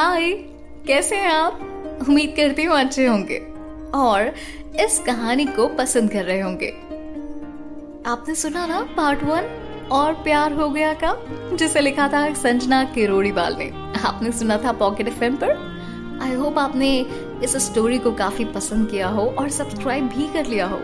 हाय, कैसे हैं आप? उम्मीद करती हूँ अच्छे होंगे। और इस कहानी को पसंद कर रहे होंगे। आपने सुना ना पार्ट वन और प्यार हो गया का, जिसे लिखा था संजना किरोड़ीवाल ने। आपने सुना था पॉकेट एफएम पर? आई होप आपने इस स्टोरी को काफ़ी पसंद किया हो और सब्सक्राइब भी कर लिया हो।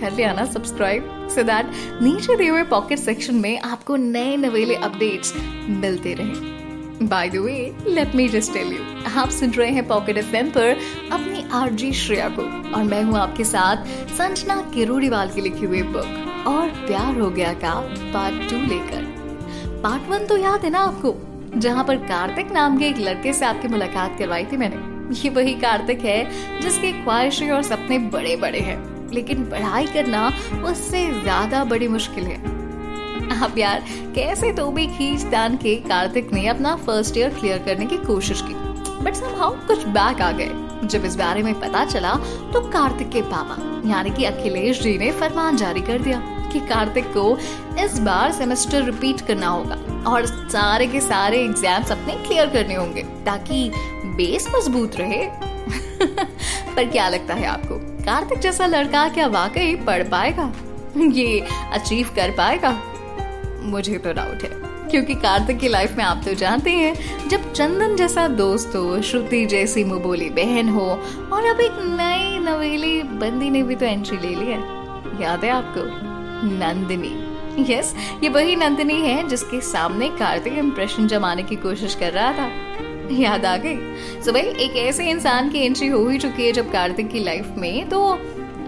कर लिया ना सब्सक्राइब सो दैट नीचे दिए हुए पॉकेट सेक्शन में आपको नए नवेले अपडेट्स मिलते रहे। By the way let me just tell you आप सुन रहे हैं पॉकेट एफ़ पर अपनी आरजी श्रेया को, और मैं हूँ आपके साथ संजना किरोड़ीवाल की लिखी हुई बुक और प्यार हो गया का पार्ट टू लेकर। पार्ट वन तो याद है ना आपको, जहाँ पर कार्तिक नाम के एक लड़के से आपकी मुलाकात करवाई थी मैंने। ये वही कार्तिक है, जिसके ख्वाहिशें और सपने बड़े बड़े हैं, लेकिन पढ़ाई करना उससे ज़्यादा बड़ी मुश्किल है। अब यार, कैसे तो भी खींच तान के कार्तिक ने अपना फ़र्स्ट ईयर क्लियर करने की कोशिश की। बट समहाउ कुछ बैक आ गए। जब इस बारे में पता चला तो कार्तिक के पापा, यानी कि अखिलेश जी ने फरमान जारी कर दिया कि कार्तिक को इस बार सेमेस्टर रिपीट करना होगा और सारे के सारे एग्ज़ाम्स अपने क्लियर करने होंगे, ताकि बेस मज़बूत रहे। पर क्या लगता है आपको, कार्तिक जैसा लड़का क्या वाकई पढ़ पाएगा? ये अचीव कर पाएगा? मुझे तो डाउट है। क्योंकि कार्तिक की लाइफ में आप तो जानते हैं, जब चंदन जैसा दोस्त हो, श्रुति जैसी मुबोली बहन हो, और अब एक नई नवेली बंदी ने भी तो एंट्री ले ली है। याद है आपको? नंदिनी। यस ये वही नंदिनी है जिसके सामने कार्तिक इम्प्रेशन जमाने की कोशिश कर रहा था। याद आ गई? सो भाई, एक ऐसे इंसान की एंट्री हो ही चुकी है जब कार्तिक की लाइफ में तो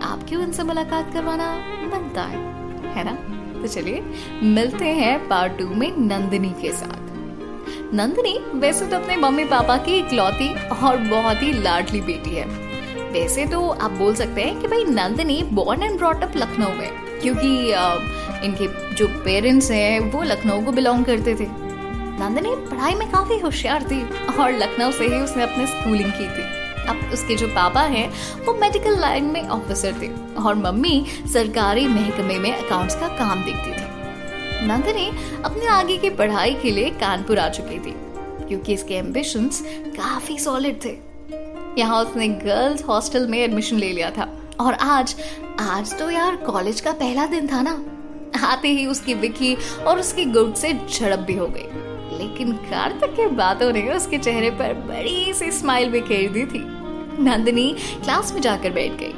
आप क्यों उनसे मुलाकात करवाना बनता है है ना? तो चलिए, मिलते हैं पार्ट टू में नंदिनी के साथ। नंदिनी वैसे तो अपने मम्मी पापा की इकलौती और बहुत ही लाडली बेटी है। वैसे तो आप बोल सकते हैं कि भाई Nandini born and brought up Lucknow में, क्योंकि इनके जो पेरेंट्स हैं, वो लखनऊ को बिलोंग करते थे। नंदिनी पढ़ाई में काफ़ी होशियार थी और लखनऊ से ही उसने अपनी स्कूलिंग की थी। अब उसके जो पापा हैं, वो मेडिकल लाइन में ऑफिसर थे और मम्मी सरकारी महकमे में अकाउंट्स का काम देखती थी। नंदिनी अपने आगे की पढ़ाई के लिए कानपुर आ चुकी थी, क्योंकि इसके एम्बिशंस काफ़ी सॉलिड थे। यहाँ उसने गर्ल्स हॉस्टल में एडमिशन ले लिया था। और आज आज तो यार कॉलेज का पहला दिन था ना। आते ही उसकी विकी और उसकी गुड से झड़प भी हो गई। लेकिन कार्तिक की बातों ने उसके चेहरे पर बड़ी सी स्माइल बिखेर दी थी। नंदिनी क्लास में जाकर बैठ गई।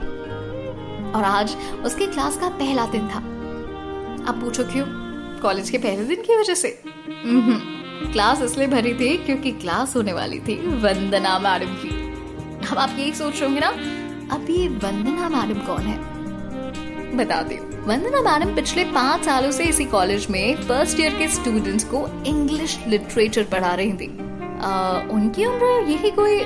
और आज उसके क्लास का पहला दिन था। अब पूछो क्यों? कॉलेज के पहले दिन की वजह से। क्लास इसलिए भरी थी क्योंकि क्लास होने वाली थी वंदना मैडम की। अब आप यही सोच रहे होंगे ना, अब ये वंदना मैडम कौन है? बता दी। वंदना मैडम पिछले पाँच सालों से इसी कॉलेज में फ़र्स्ट ईयर के स्टूडेंट्स को इंग्लिश लिटरेचर पढ़ा रही थी। आ, उनकी उम्र यही कोई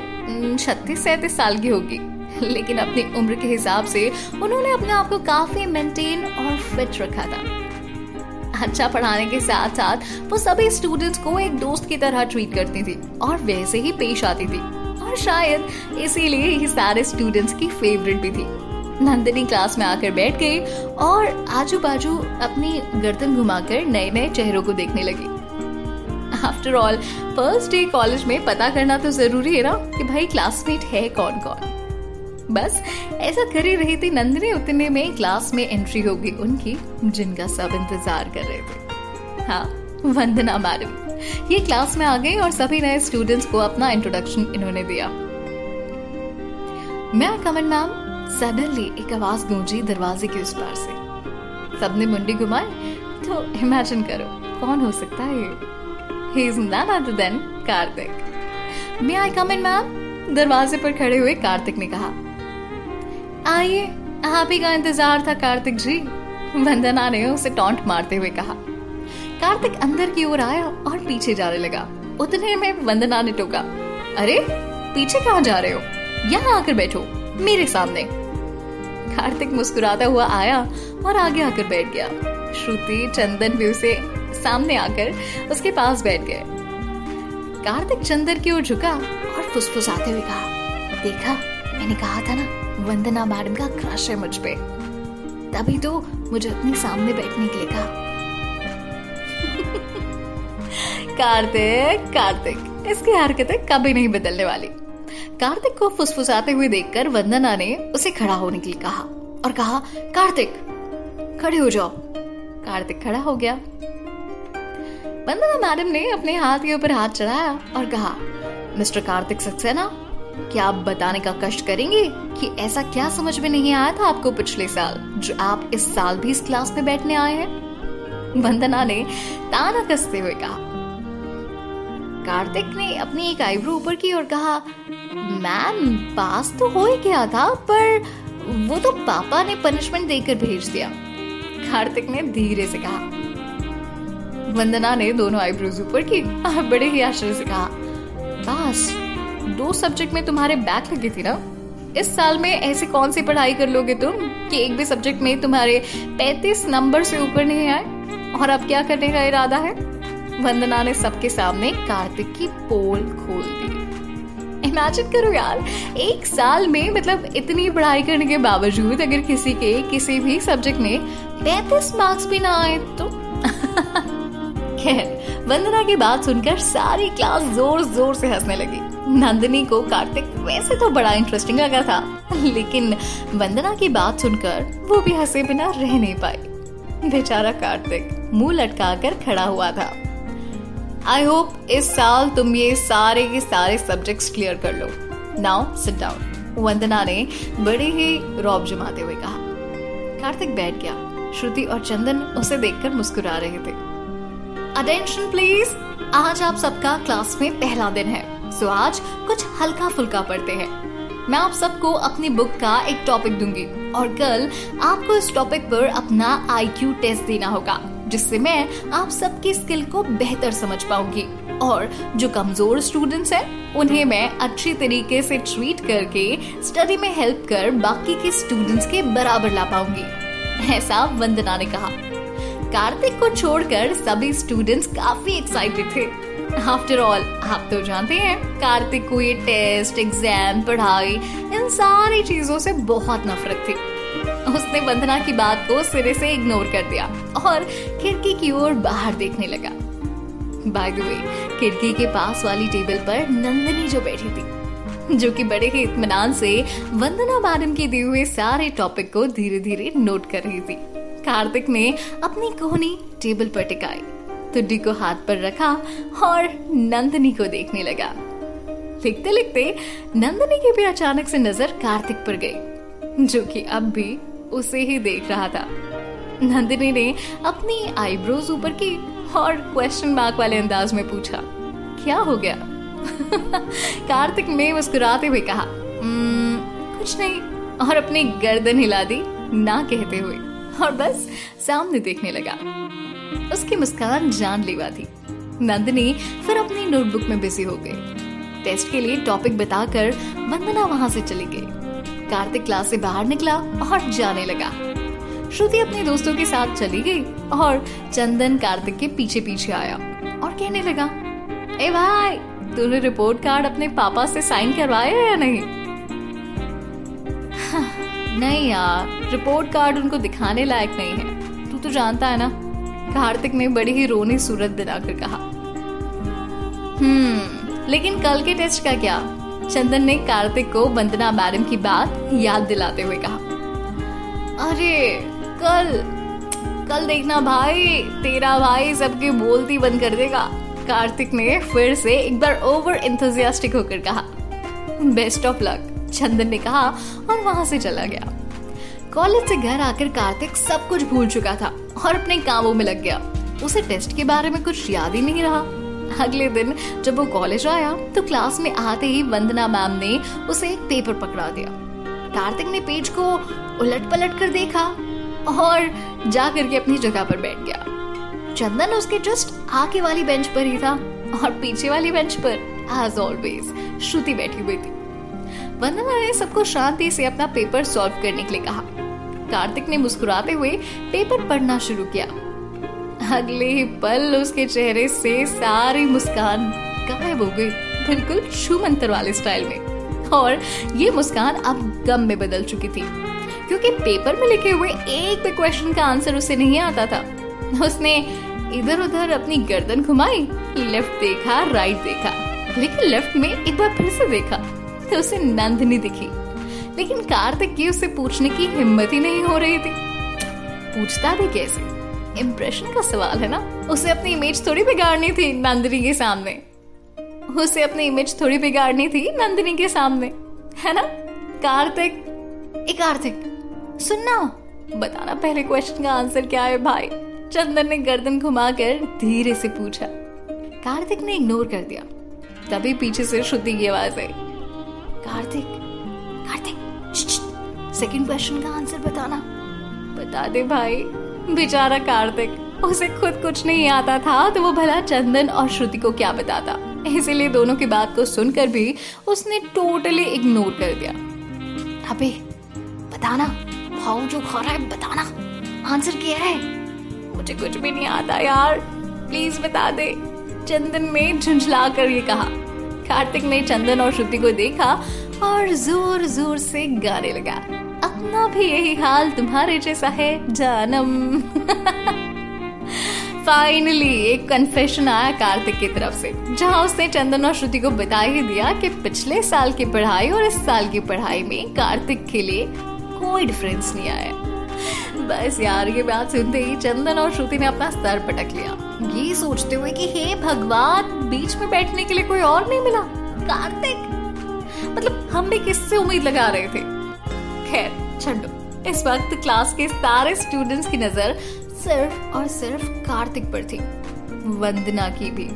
छत्तीस सैतीस साल की होगी। लेकिन अपनी उम्र के हिसाब से उन्होंने अपने आप को काफ़ी मेंटेन और फिट रखा था। अच्छा पढ़ाने के साथ साथ वो सभी स्टूडेंट्स को एक दोस्त की तरह ट्रीट करती थी और वैसे ही पेश आती थी। और शायद इसीलिए ही सारे स्टूडेंट्स की फेवरेट भी थी। नंदिनी क्लास में आकर बैठ गई और आजू बाजू अपनी गर्दन घुमाकर नए नए चेहरों को देखने लगी। After all first day college में पता करना तो ज़रूरी है ना कि भाई क्लासमेट है कौन कौन बस, ऐसा कर ही रही थी नंदिनी उतने में क्लास में एंट्री होगी उनकी, जिनका सब इंतज़ार कर रहे थे। हाँ वंदना मैडम, ये क्लास में आ गई और सभी नए स्टूडेंट्स को अपना इंट्रोडक्शन इन्होंने दिया। मैं कमन मैम सडनली एक आवाज़ गूंजी दरवाजे के उस पार से। सबने मुंडी घुमाई तो इमेजिन करो, कौन हो सकता है He is none other than Kartik may I come in ma'am दरवाजे पर खड़े हुए कार्तिक ने कहा। आइए, आप ही का इंतज़ार था कार्तिक जी। वंदना ने उसे टॉन्ट मारते हुए कहा। कार्तिक अंदर की ओर आया और पीछे जाने लगा। उतने में वंदना ने टोका। अरे, पीछे कहाँ जा रहे हो? यहाँ आकर बैठो। मेरे सामने। कार्तिक मुस्कुराता हुआ आया और आगे आकर बैठ गया। श्रुति, चंदन भी उसे सामने आकर उसके पास बैठ गए। कार्तिक चंदन की ओर झुका और फुसफुसाते हुए कहा, देखा, मैंने कहा था ना, वंदना मैडम का क्रश है मुझ पे। तभी तो मुझे अपने सामने बैठने के लिए कहा। कार्तिक कार्तिक, इसकी हरकतें कभी नहीं बदलने वाली। कार्तिक को फुसफुसाते हुए देखकर वंदना ने उसे खड़ा होने के लिए कहा और कहा, कार्तिक, खड़े हो जाओ। कार्तिक खड़ा हो गया। वंदना मैडम ने अपने हाथ के ऊपर हाथ चढ़ाया और कहा, मिस्टर कार्तिक सक्सेना, क्या आप बताने का कष्ट करेंगे कि ऐसा क्या समझ में नहीं आया था आपको पिछले साल, जो आप इस साल भी इस क्लास में बैठने आए हैं? वंदना ने ताना कसते हुए कहा कार्तिक ने अपनी एक आईब्रो ऊपर की और कहा, मैम, पास तो हो ही गया था, पर वो तो पापा ने पनिशमेंट देकर भेज दिया। कार्तिक ने धीरे से कहा। वंदना ने दोनों आईब्रोज ऊपर की बड़े ही आश्चर्य से कहा, बस, दो सब्जेक्ट में तुम्हारे बैक लगी थी ना? इस साल में ऐसी कौन सी पढ़ाई कर लोगे तुम कि एक भी सब्जेक्ट में तुम्हारे 35 नंबर से ऊपर नहीं आए? और अब क्या करने का इरादा है? वंदना ने सबके सामने कार्तिक की पोल खोल दी। इमेजिन करो यार, एक साल में मतलब इतनी पढ़ाई करने के बावजूद अगर किसी के, किसी भी सब्जेक्ट में पैंतीस मार्क्स भी ना आए तो। खैर, वंदना की बात सुनकर सारी क्लास ज़ोर ज़ोर से हंसने लगी। नंदिनी को कार्तिक वैसे तो बड़ा इंटरेस्टिंग लगा था, लेकिन वंदना की बात सुनकर वो भी हंसे बिना रह नहीं पाई। बेचारा कार्तिक मुँह लटका कर खड़ा हुआ था। आई होप इस साल तुम ये सारे के सारे सब्जेक्ट्स क्लियर कर लो। नाउ सिट डाउन वंदना ने बड़े ही रौब जमाते हुए कहा। कार्तिक बैठ गया। श्रुति और चंदन उसे देखकर मुस्कुरा रहे थे। अटेंशन प्लीज़ आज आप सबका क्लास में पहला दिन है। सो आज कुछ हल्का फुल्का पढ़ते हैं। मैं आप सबको अपनी बुक का एक टॉपिक दूँगी। और कल आपको इस टॉपिक पर अपना आईक्यू टेस्ट देना होगा। जिससे मैं आप सबकी स्किल को बेहतर समझ पाऊँगी। और जो कमज़ोर स्टूडेंट्स हैं, उन्हें मैं अच्छी तरीके से ट्रीट करके स्टडी में हेल्प कर बाकी के स्टूडेंट्स के बराबर ला पाऊँगी। ऐसा वंदना ने कहा। कार्तिक को छोड़कर सभी स्टूडेंट्स काफ़ी एक्साइटेड थे। आफ्टर ऑल आप तो जानते हैं, कार्तिक को ये टेस्ट एग्ज़ाम पढ़ाई, इन सारी चीज़ों से बहुत नफरत थी। उसने वंदना की बात को सिरे से इग्नोर कर दिया और खिड़की की ओर बाहर देखने लगा। बाय द वे खिड़की के पास वाली टेबल पर नंदनी जो बैठी थी, जो कि बड़े ही इत्मीनान से वंदना मैडम के दिए हुए सारे टॉपिक को धीरे धीरे नोट कर रही थी। कार्तिक ने अपनी कोहनी टेबल पर टिकाई तुड्डी को हाथ पर रखा और नंदनी को देखने लगा। लिखते लिखते नंदनी की भी अचानक से नज़र कार्तिक पर गई, जो कि अब भी उसे ही देख रहा था। नंदिनी ने अपनी आईब्रोज ऊपर की और क्वेश्चन मार्क वाले अंदाज में पूछा, क्या हो गया? कार्तिक ने मुस्कुराते हुए कहा कुछ नहीं। और अपनी गर्दन हिला दी, ना कहते हुए, और बस सामने देखने लगा। उसकी मुस्कान जानलेवा थी। नंदिनी फिर अपनी नोटबुक में बिज़ी हो गई। टेस्ट के लिए टॉपिक बताकर वंदना वहाँ से चली गई। कार्तिक क्लास से बाहर निकला और जाने लगा। श्रुति अपने दोस्तों के साथ चली गई और चंदन कार्तिक के पीछे पीछे आया और कहने लगा, ए भाई, तूने रिपोर्ट कार्ड अपने पापा से साइन करवाया या नहीं? नहीं यार रिपोर्ट कार्ड उनको दिखाने लायक नहीं है। तू तो जानता है ना? कार्तिक ने बड़ी ही रोनी सूरत बनाकर कहा। हम्म लेकिन कल के टेस्ट का क्या? चंदन ने कार्तिक को वंदना मैडम की बात याद दिलाते हुए कहा। अरे, कल कल देखना भाई, तेरा भाई सबकी बोलती बंद कर देगा। कार्तिक ने फिर से एक बार ओवर इंथुजियास्टिक होकर कहा बेस्ट ऑफ़ लक चंदन ने कहा और वहाँ से चला गया। कॉलेज से घर आकर कार्तिक सब कुछ भूल चुका था और अपने कामों में लग गया। उसे टेस्ट के बारे में कुछ याद ही नहीं रहा। अगले दिन जब वो कॉलेज आया तो क्लास में आते ही वंदना मैम ने उसे एक पेपर पकड़ा दिया। कार्तिक ने पेज को उलट पलट कर देखा और जा करके अपनी जगह पर बैठ गया। चंदन उसके जस्ट आगे वाली बेंच पर ही था और पीछे वाली बेंच पर एज ऑलवेज श्रुति बैठी हुई थी। वंदना ने सबको शांति से अपना पेपर सॉल्व करने के लिए कहा। कार्तिक ने मुस्कुराते हुए पेपर पढ़ना शुरू किया। अगले ही पल उसके चेहरे से सारी मुस्कान गायब हो गई। बिल्कुल शू मंत्र वाले स्टाइल में। और ये मुस्कान अब गम में बदल चुकी थी। क्योंकि पेपर में लिखे हुए एक भी क्वेश्चन का आंसर उसे नहीं आता था। उसने इधर उधर अपनी गर्दन घुमाई लेफ़्ट देखा राइट देखा, लेकिन लेफ़्ट में एक बार फिर से देखा तो उसे नंदनी दिखी। लेकिन कार्तिक की उसे पूछने की हिम्मत ही नहीं हो रही थी। पूछता भी कैसे? इम्प्रेशन का सवाल है ना? उसे अपनी इमेज थोड़ी बिगाड़नी थी नंदिनी के सामने। उसे अपनी इमेज थोड़ी बिगाड़नी थी नंदिनी के सामने, है ना? कार्तिक, ए कार्तिक सुनना बताना पहले क्वेश्चन का आंसर क्या है भाई? चंदन ने गर्दन घुमाकर धीरे से पूछा। कार्तिक ने इग्नोर कर दिया। तभी पीछे से श्रुति की आवाज़ आई। कार्तिक कार्तिक सेकंड क्वेश्चन का आंसर बताना। बता दे भाई। बेचारा कार्तिक, उसे खुद कुछ नहीं आता था तो वो भला चंदन और श्रुति को क्या बताता। इसीलिए दोनों की बात को सुनकर भी उसने टोटली इग्नोर कर दिया। अबे, बताना, भाव जो खा रहा है, बताना। आंसर क्या है? मुझे कुछ भी नहीं आता यार। प्लीज़ बता दे। चंदन ने झुंझला कर ये कहा। कार्तिक ने चंदन और श्रुति को देखा और ज़ोर ज़ोर से गाने लगा। अपना भी यही हाल तुम्हारे जैसा है, जानम। फाइनली एक कन्फेशन आया कार्तिक की तरफ़ से, जहाँ उसने चंदन और श्रुति को बता ही दिया कि पिछले साल की पढ़ाई और इस साल की पढ़ाई में कार्तिक के लिए कोई डिफरेंस नहीं आया। बस यार, ये बात सुनते ही चंदन और श्रुति ने अपना सर पटक लिया। ये सोचते हुए कि हे भगवान, बीच में बैठने के लिए कोई और नहीं मिला? कार्तिक? मतलब हम भी किससे उम्मीद लगा रहे थे? खैर छो इस वक्त क्लास के सारे स्टूडेंट्स की नज़र सिर्फ़ और सिर्फ़ कार्तिक पर थी। वंदना की भी।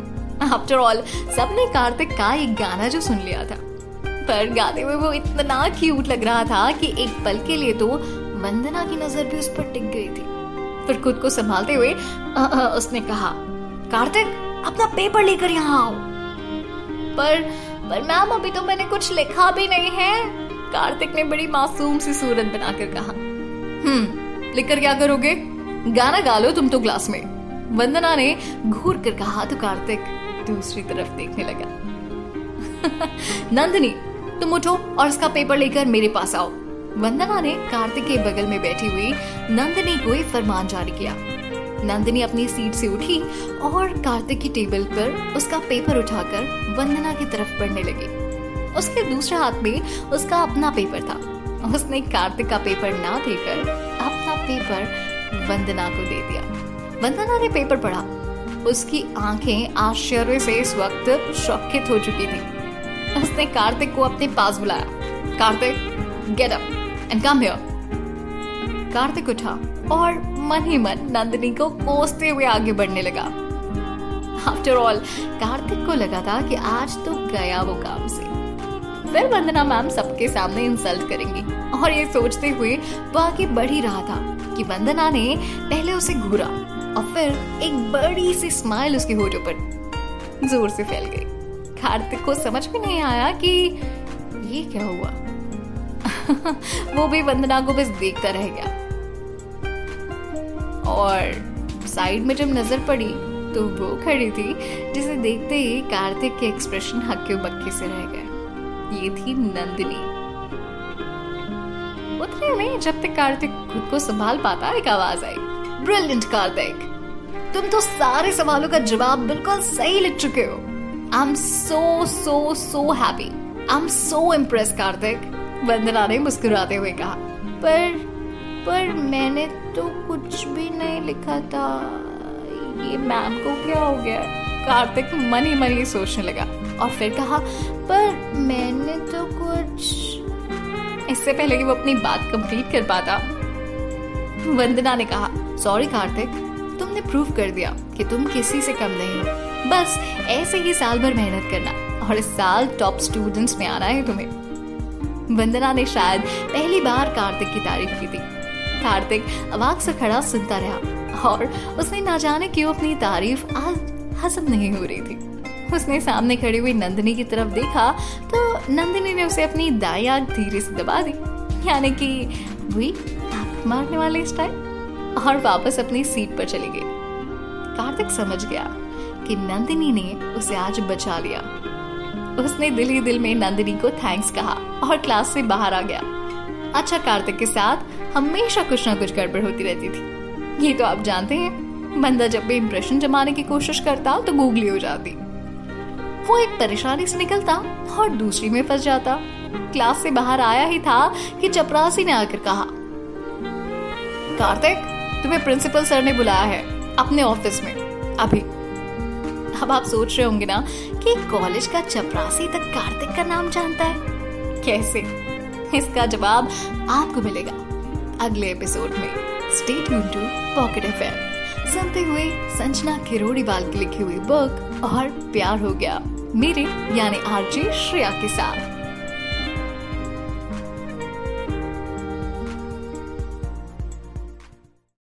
आफ्टर ऑल सबने कार्तिक का एक गाना जो सुन लिया था। पर गाते हुए वो इतना क्यूट लग रहा था कि एक पल के लिए तो वंदना की नज़र भी उस पर टिक गई थी। फिर खुद को संभालते हुए आ, आ, उसने कहा कार्तिक अपना पेपर लेकर यहाँ आओ। पर पर मैम अभी तो मैंने कुछ लिखा भी नहीं है। कार्तिक ने बड़ी मासूम सी सूरत बनाकर कहा हम्म लिखकर क्या करोगे? गाना गा लो तुम तो क्लास में. वंदना ने घूर कर कहा तो कार्तिक दूसरी तरफ़ देखने लगा। नंदनी, तुम उठो और इसका पेपर लेकर मेरे पास आओ. वंदना ने कार्तिक के बगल में बैठी हुई नंदनी को एक फरमान जारी किया। नंदिनी अपनी सीट से उठी और कार्तिक की टेबल पर उसका पेपर उठाकर वंदना की तरफ़ बढ़ने लगी। उसके दूसरे हाथ में उसका अपना पेपर था। उसने कार्तिक का पेपर ना देकर अपना पेपर वंदना को दे दिया। वंदना ने पेपर पढ़ा। उसकी आँखें आश्चर्य से इस वक्त शौकित हो चुकी थी। उसने कार्तिक को अपने पास बुलाया। Kartik get up and come here Kartik उठा और मन ही मन नंदिनी को कोसते हुए आगे बढ़ने लगा। आफ्टर ऑल कार्तिक को लगा था कि आज तो गया वो काम से। फिर वंदना मैम सबके सामने इंसल्ट करेंगी। और ये सोचते हुए वो आगे बढ़ ही रहा था कि वंदना ने पहले उसे घूरा और फिर एक बड़ी सी स्माइल उसके होठों पर ज़ोर से फैल गई। कार्तिक को समझ में नहीं आया कि ये क्या हुआ। वो भी वंदना को बस देखता रह गया। और साइड में जब नज़र पड़ी तो वो खड़ी थी, जिसे देखते ही कार्तिक के एक्सप्रेशन हक्के बक्के से रह गए। ये थी नंदिनी। उतने में जब तक कार्तिक खुद को संभाल पाता, एक आवाज़ आई, ब्रिलियंट कार्तिक, तुम तो सारे सवालों का जवाब बिल्कुल सही लिख चुके हो। I am so so so happy I am so impress Kartik, Vandana ने मुस्कुराते हुए कहा। पर पर मैंने तो कुछ भी नहीं लिखा था। ये मैम को क्या हो गया? कार्तिक मनी मनी सोचने लगा। और फिर कहा, पर मैंने तो कुछ इससे पहले कि वो अपनी बात कंप्लीट कर पाता। वंदना ने कहा सॉरी कार्तिक, तुमने प्रूव कर दिया कि तुम किसी से कम नहीं हो। बस ऐसे ही साल भर मेहनत करना और इस साल टॉप स्टूडेंट्स में आना है तुम्हें। वंदना ने शायद पहली बार कार्तिक की तारीफ़ की थी। कार्तिक अवाक से खड़ा सुनता रहा और उसने ना जाने क्यों अपनी तारीफ़ आज हजम नहीं हो रही थी। उसने सामने खड़ी हुई नंदिनी की तरफ़ देखा तो नंदिनी ने उसे अपनी दाई आग धीरे से दबा दी। यानी कि आँख मारने वाले स्टाइल और वापस अपनी सीट पर चली गई। कार्तिक समझ गया कि नंदिनी ने उसे आज बचा लिया। उसने दिल ही दिल में नंदिनी को थैंक्स कहा और क्लास से बाहर आ गया। अच्छा कार्तिक के साथ हमेशा कुछ ना कुछ गड़बड़ होती रहती थी। ये तो आप जानते हैं, बंदा जब भी इंप्रेशन जमाने की कोशिश करता तो गूगली हो जाती। वो एक परेशानी से निकलता और दूसरी में फंस जाता। क्लास से बाहर आया ही था कि चपरासी ने आकर कहा, कार्तिक, तुम्हें प्रिंसिपल सर ने बुलाया है, अपने ऑफ़िस में। अभी। अब आप सोच रहे होंगे ना कि कॉलेज का चपरासी तक कार्तिक का नाम जानता है। कैसे? इसका जवाब आपको मिलेगा अगले एपिसोड में। Stay tune to pocket FM सुनते हुए संजना किरोड़ीवाल की लिखी हुई बुक और प्यार हो गया। मेरे यानी आरजे श्रेया के साथ।